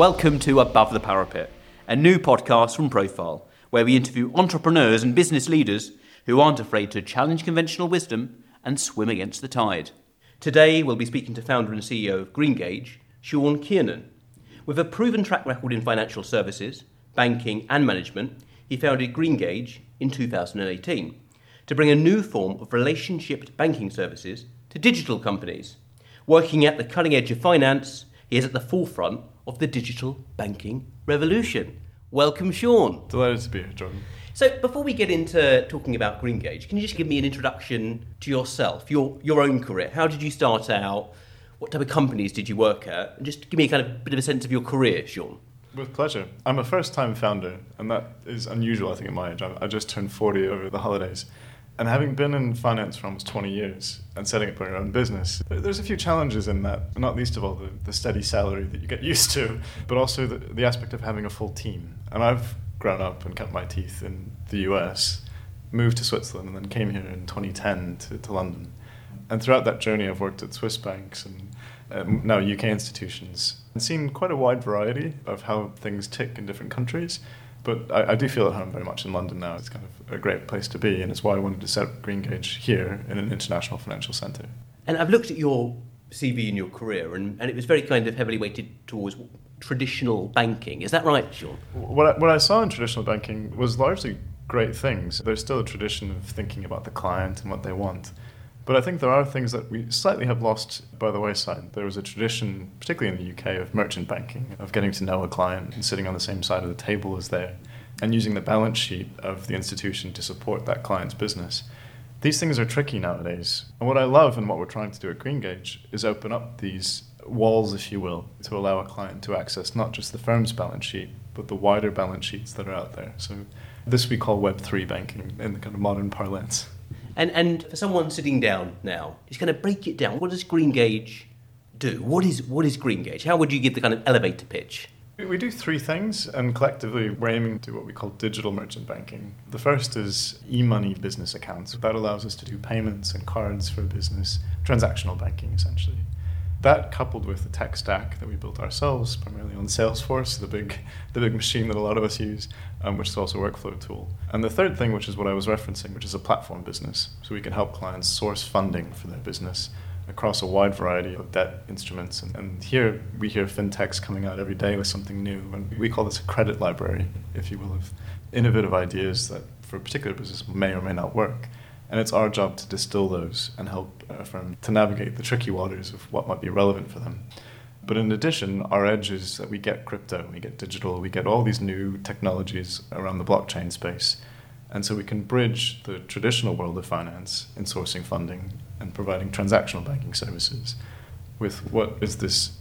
Welcome to Above the Parapet, a new podcast from Profile, where we interview entrepreneurs and business leaders who aren't afraid to challenge conventional wisdom and swim against the tide. Today, we'll be speaking to founder and CEO of Greengage, Sean Kiernan. With a proven track record in financial services, banking, and management, he founded Greengage in 2018 to bring a new form of relationship banking services to digital companies. Working at the cutting edge of finance, he is at the forefront of the digital banking revolution. Welcome, Sean. Delighted to be here, Jordan. So, before we get into talking about Greengage, can you just give me an introduction to yourself, your your own career? How did you start out? What type of companies did you work at? And just give me a kind of bit of a sense of your career, Sean. With pleasure. I'm a first time founder, and that is unusual, I think, at my age. I, I just turned 40 over the holidays. And having been in finance for almost 20 years and setting up your own business, there's a few challenges in that, not least of all the, the steady salary that you get used to, but also the, the aspect of having a full team. And I've grown up and cut my teeth in the US, moved to Switzerland, and then came here in 2010 to, to London. And throughout that journey, I've worked at Swiss banks and uh, now UK institutions and seen quite a wide variety of how things tick in different countries. But I, I, do feel at home very much in London now. It's kind of a great place to be, and it's why I wanted to set up Greengage here in an international financial centre. And I've looked at your CV and your career, and, and it was very kind of heavily weighted towards traditional banking. Is that right, Sean? What I, what I saw in traditional banking was largely great things. There's still a tradition of thinking about the client and what they want. But I think there are things that we slightly have lost by the wayside. There was a tradition, particularly in the UK, of merchant banking, of getting to know a client and sitting on the same side of the table as they and using the balance sheet of the institution to support that client's business. These things are tricky nowadays. And what I love and what we're trying to do at Greengage is open up these walls, if you will, to allow a client to access not just the firm's balance sheet, but the wider balance sheets that are out there. So this we call Web3 banking in the kind of modern parlance. And, and for someone sitting down now, just kind of break it down. What does Greengage do? What is, what is Greengage? How would you give the kind of elevator pitch? We do three things, and collectively we're aiming to what we call digital merchant banking. The first is e money business accounts. That allows us to do payments and cards for business, transactional banking essentially. That coupled with the tech stack that we built ourselves, primarily on Salesforce, the big, the big machine that a lot of us use, um, which is also a workflow tool. And the third thing, which is what I was referencing, which is a platform business. So we can help clients source funding for their business across a wide variety of debt instruments. And, and, here we hear fintechs coming out every day with something new. And we call this a credit library, if you will, of innovative ideas that for a particular business may or may not work. And it's our job to distill those and help a firm to navigate the tricky waters of what might be relevant for them. But in addition, our edge is that we get crypto, we get digital, we get all these new technologies around the blockchain space. And so we can bridge the traditional world of finance in sourcing funding and providing transactional banking services with what is this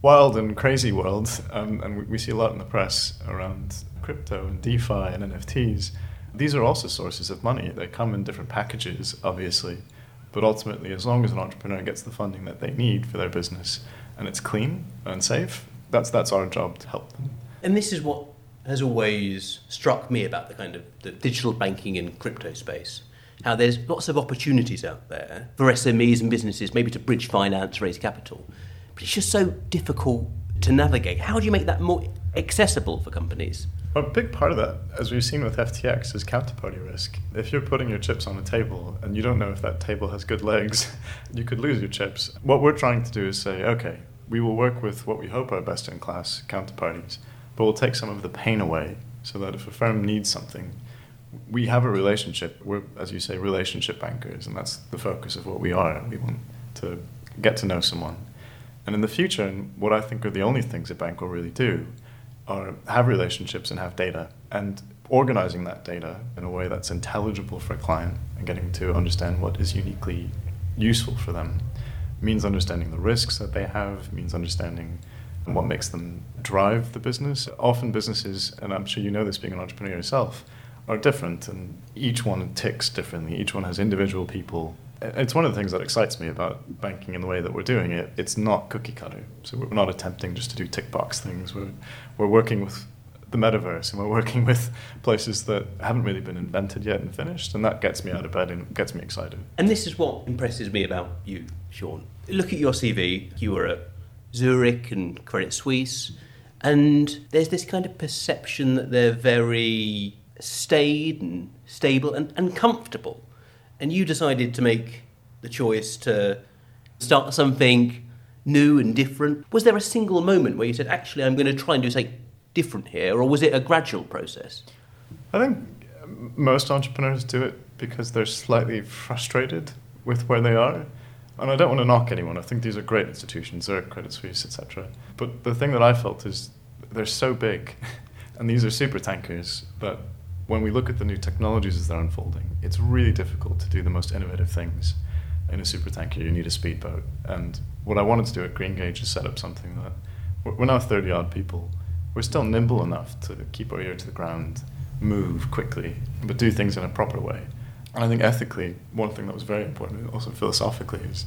wild and crazy world. Um, and we see a lot in the press around crypto and DeFi and NFTs these are also sources of money. They come in different packages, obviously, but ultimately, as long as an entrepreneur gets the funding that they need for their business and it's clean and safe, that's that's our job to help them. And this is what has always struck me about the kind of the digital banking and crypto space. How there's lots of opportunities out there for SMEs and businesses, maybe to bridge finance, raise capital, but it's just so difficult to navigate. How do you make that more accessible for companies? A big part of that, as we've seen with FTX, is counterparty risk. If you're putting your chips on a table and you don't know if that table has good legs, you could lose your chips. What we're trying to do is say, okay, we will work with what we hope are best in class counterparties, but we'll take some of the pain away so that if a firm needs something, we have a relationship. We're, as you say, relationship bankers, and that's the focus of what we are. We want to get to know someone. And in the future, and what I think are the only things a bank will really do, are have relationships and have data and organizing that data in a way that's intelligible for a client and getting to understand what is uniquely useful for them means understanding the risks that they have means understanding what makes them drive the business. Often businesses and i'm sure you know this being an entrepreneur yourself are different and each one ticks differently. Each one has individual people it's one of the things that excites me about banking in the way that we're doing it. It's not cookie cutter. So we're not attempting just to do tick box things. We're, we're working with the metaverse and we're working with places that haven't really been invented yet and finished. And that gets me out of bed and gets me excited. And this is what impresses me about you, Sean. Look at your CV. You were at Zurich and Credit Suisse. And there's this kind of perception that they're very staid and stable and, and comfortable. And you decided to make the choice to start something new and different. Was there a single moment where you said, actually, I'm going to try and do something different here, or was it a gradual process? I think most entrepreneurs do it because they're slightly frustrated with where they are. And I don't want to knock anyone. I think these are great institutions, Zurich, Credit Suisse, etc. But the thing that I felt is they're so big, and these are super tankers that when we look at the new technologies as they're unfolding, it's really difficult to do the most innovative things. In a super tanker, you need a speedboat. And what I wanted to do at Greengage is set up something that we're now 30 odd people. We're still nimble enough to keep our ear to the ground, move quickly, but do things in a proper way. And I think ethically, one thing that was very important, also philosophically, is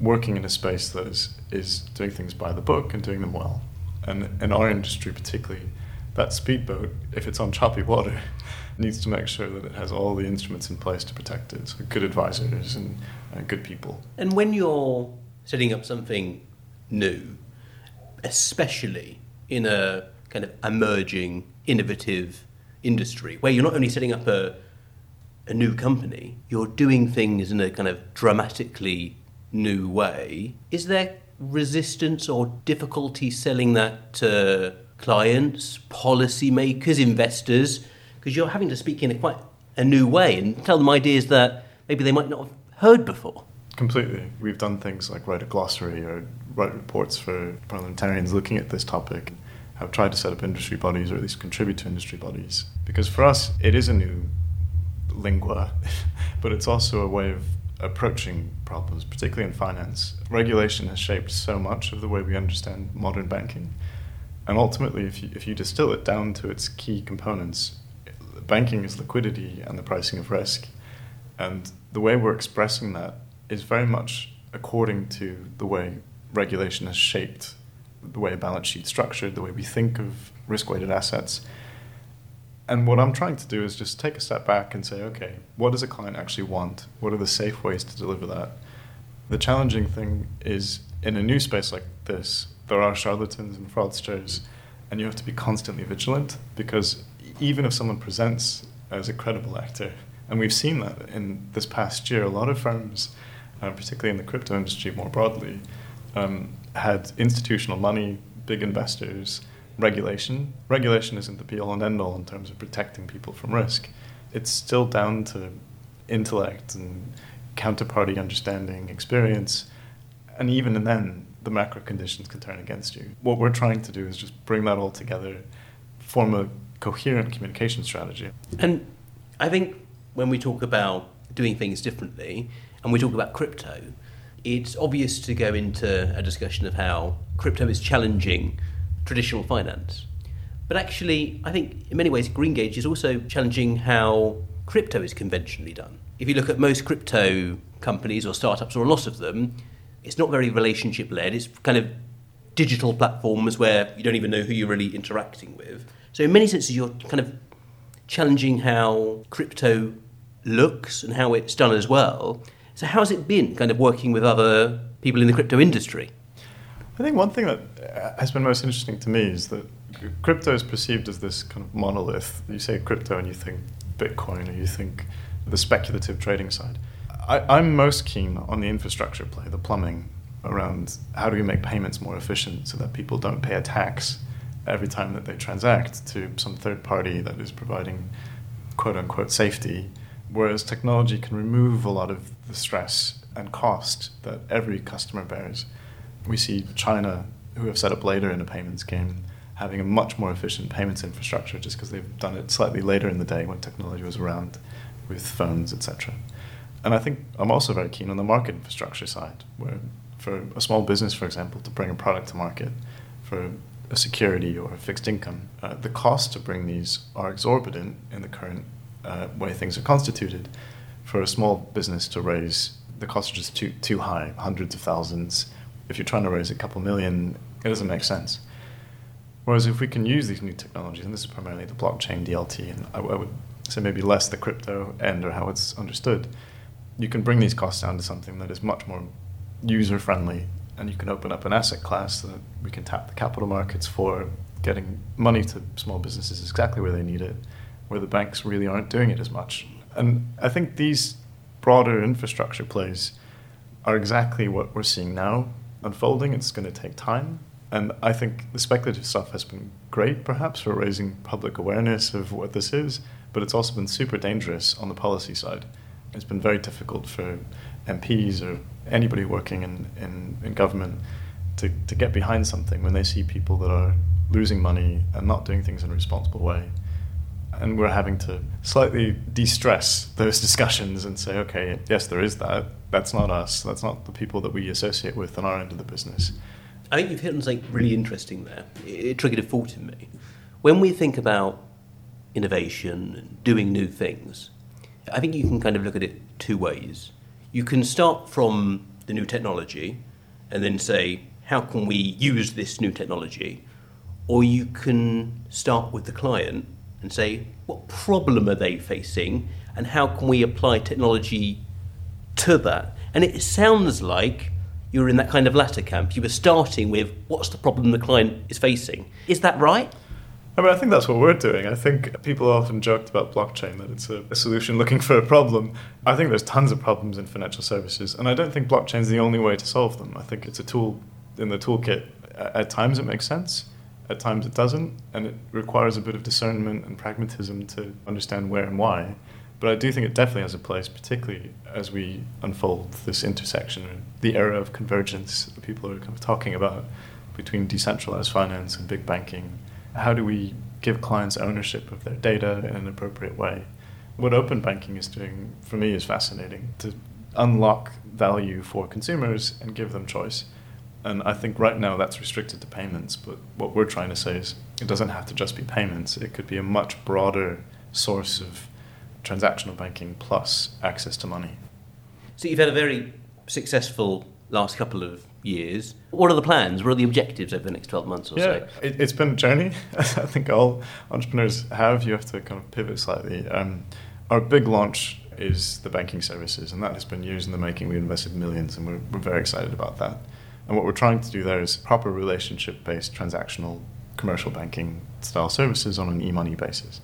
working in a space that is, is doing things by the book and doing them well. And in our industry, particularly, that speedboat, if it's on choppy water, needs to make sure that it has all the instruments in place to protect it. So good advisors and good people. And when you're setting up something new, especially in a kind of emerging, innovative industry, where you're not only setting up a a new company, you're doing things in a kind of dramatically new way. Is there resistance or difficulty selling that to clients, policymakers, investors? Because you're having to speak in a quite a new way and tell them ideas that maybe they might not have heard before. Completely. We've done things like write a glossary or write reports for parliamentarians looking at this topic. Have tried to set up industry bodies or at least contribute to industry bodies. Because for us, it is a new lingua, but it's also a way of approaching problems, particularly in finance. Regulation has shaped so much of the way we understand modern banking. And ultimately, if you, if you distill it down to its key components, banking is liquidity and the pricing of risk. And the way we're expressing that is very much according to the way regulation has shaped the way a balance sheet structured, the way we think of risk weighted assets. And what I'm trying to do is just take a step back and say, okay, what does a client actually want? What are the safe ways to deliver that? The challenging thing is in a new space like this, there are charlatans and fraudsters, and you have to be constantly vigilant because even if someone presents as a credible actor, and we've seen that in this past year, a lot of firms, uh, particularly in the crypto industry more broadly, um, had institutional money, big investors regulation. Regulation isn't the be all and end all in terms of protecting people from risk. It's still down to intellect and counterparty understanding, experience, and even then, the macro conditions can turn against you. What we're trying to do is just bring that all together, form a coherent communication strategy. And I think when we talk about doing things differently, and we talk about crypto, it's obvious to go into a discussion of how crypto is challenging traditional finance. But actually, I think in many ways, Greengage is also challenging how crypto is conventionally done. If you look at most crypto companies or startups, or a lot of them, it's not very relationship led. It's kind of digital platforms where you don't even know who you're really interacting with. So, in many senses, you're kind of challenging how crypto looks and how it's done as well. So, how's it been kind of working with other people in the crypto industry? I think one thing that uh, has been most interesting to me is that crypto is perceived as this kind of monolith. You say crypto and you think Bitcoin or you think the speculative trading side. I, am most keen on the infrastructure play, the plumbing around how do we make payments more efficient so that people don't pay a tax every time that they transact to some third party that is providing quote unquote safety, whereas technology can remove a lot of the stress and cost that every customer bears we see China, who have set up later in a payments game, having a much more efficient payments infrastructure just because they've done it slightly later in the day when technology was around with phones, etc. And I think I'm also very keen on the market infrastructure side, where for a small business, for example, to bring a product to market for a security or a fixed income, uh, the costs to bring these are exorbitant in the current uh, way things are constituted. For a small business to raise, the costs are just too too high, hundreds of thousands if you're trying to raise a couple million, it doesn't make sense. Whereas if we can use these new technologies, and this is primarily the blockchain DLT, and I, I would say maybe less the crypto end or how it's understood, you can bring these costs down to something that is much more user friendly, and you can open up an asset class that we can tap the capital markets for getting money to small businesses exactly where they need it, where the banks really aren't doing it as much. And I think these broader infrastructure plays are exactly what we're seeing now unfolding. It's going to take time. And I think the speculative stuff has been great, perhaps, for raising public awareness of what this is, but it's also been super dangerous on the policy side. It's been very difficult for MPs or anybody working in, in, in government to, to get behind something when they see people that are losing money and not doing things in a responsible way. And we're having to slightly de stress those discussions and say, okay, yes, there is that. That's not us. That's not the people that we associate with on our end of the business. I think you've hit on something really interesting there. It, it triggered a thought in me. When we think about innovation and doing new things, I think you can kind of look at it two ways. You can start from the new technology and then say, how can we use this new technology? Or you can start with the client and say, what problem are they facing and how can we apply technology to that? And it sounds like you were in that kind of latter camp. You were starting with what's the problem the client is facing. Is that right? I mean, I think that's what we're doing. I think people often joked about blockchain that it's a, a, solution looking for a problem. I think there's tons of problems in financial services, and I don't think blockchain is the only way to solve them. I think it's a tool in the toolkit. At times it makes sense, at times it doesn't, and it requires a bit of discernment and pragmatism to understand where and why. But I do think it definitely has a place, particularly as we unfold this intersection, the era of convergence that people are kind of talking about between decentralized finance and big banking how do we give clients ownership of their data in an appropriate way? What open banking is doing for me is fascinating to unlock value for consumers and give them choice. And I think right now that's restricted to payments, but what we're trying to say is it doesn't have to just be payments, it could be a much broader source of transactional banking plus access to money. So you've had a very successful last couple of years. What are the plans? What are the objectives over the next 12 months or so? yeah, so? It, has been a journey. I think all entrepreneurs have. You have to kind of pivot slightly. Um, our big launch is the banking services, and that has been years in the making. We invested millions, and we're, we're very excited about that. And what we're trying to do there is proper relationship based transactional commercial banking style services on an e money basis.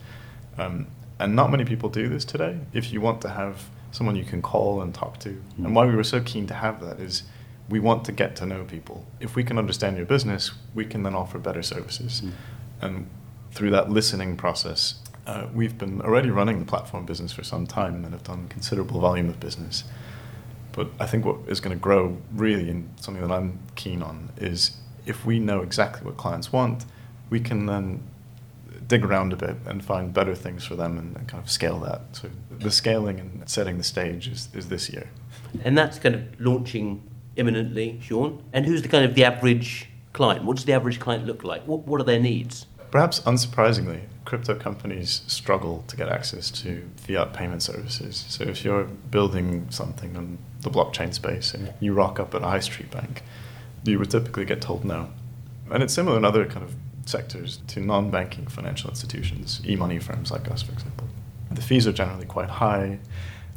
Um, and not many people do this today. If you want to have someone you can call and talk to, mm-hmm. and why we were so keen to have that is we want to get to know people. If we can understand your business, we can then offer better services. Mm. And through that listening process, uh, we've been already running the platform business for some time and have done considerable volume of business. But I think what is going to grow really, and something that I'm keen on, is if we know exactly what clients want, we can then dig around a bit and find better things for them and, and kind of scale that. So the scaling and setting the stage is, is this year. And that's kind of launching imminently, Sean? And who's the kind of the average client? What does the average client look like? What, what are their needs? Perhaps unsurprisingly, crypto companies struggle to get access to fiat payment services. So if you're building something on the blockchain space and you rock up at a high street bank, you would typically get told no. And it's similar in other kind of sectors to non-banking financial institutions, e-money firms like us, for example. The fees are generally quite high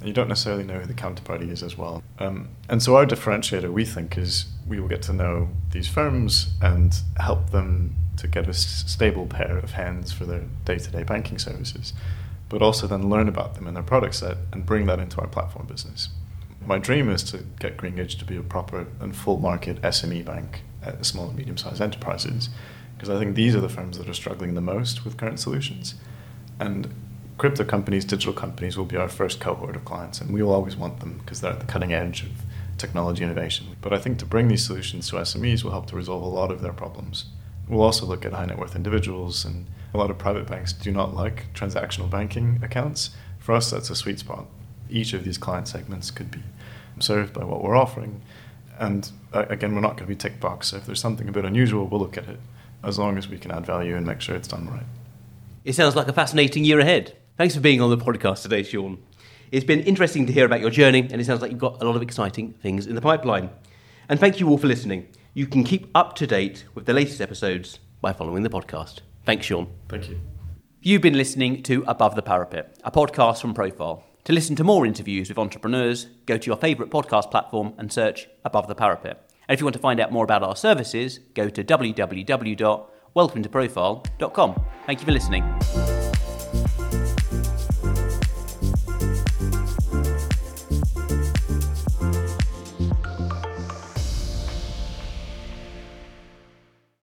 you don't necessarily know who the counterparty is as well. Um, and so our differentiator, we think, is we will get to know these firms and help them to get a stable pair of hands for their day-to-day banking services, but also then learn about them and their product set and bring that into our platform business. My dream is to get Greengage to be a proper and full market SME bank at small and medium-sized enterprises, because I think these are the firms that are struggling the most with current solutions. And crypto companies, digital companies will be our first cohort of clients, and we will always want them because they're at the cutting edge of technology innovation. But I think to bring these solutions to SMEs will help to resolve a lot of their problems. We'll also look at high net worth individuals, and a lot of private banks do not like transactional banking accounts. For us, that's a sweet spot. Each of these client segments could be served by what we're offering. And uh, again, we're not going to be tick box. So if there's something a bit unusual, we'll look at it as long as we can add value and make sure it's done right. It sounds like a fascinating year ahead. Thanks for being on the podcast today, Sean. It's been interesting to hear about your journey, and it sounds like you've got a lot of exciting things in the pipeline. And thank you all for listening. You can keep up to date with the latest episodes by following the podcast. Thanks, Sean. Thank you. You've been listening to Above the Parapet, a podcast from Profile. To listen to more interviews with entrepreneurs, go to your favourite podcast platform and search Above the Parapet. And if you want to find out more about our services, go to www welcome to profile.com. Thank you for listening.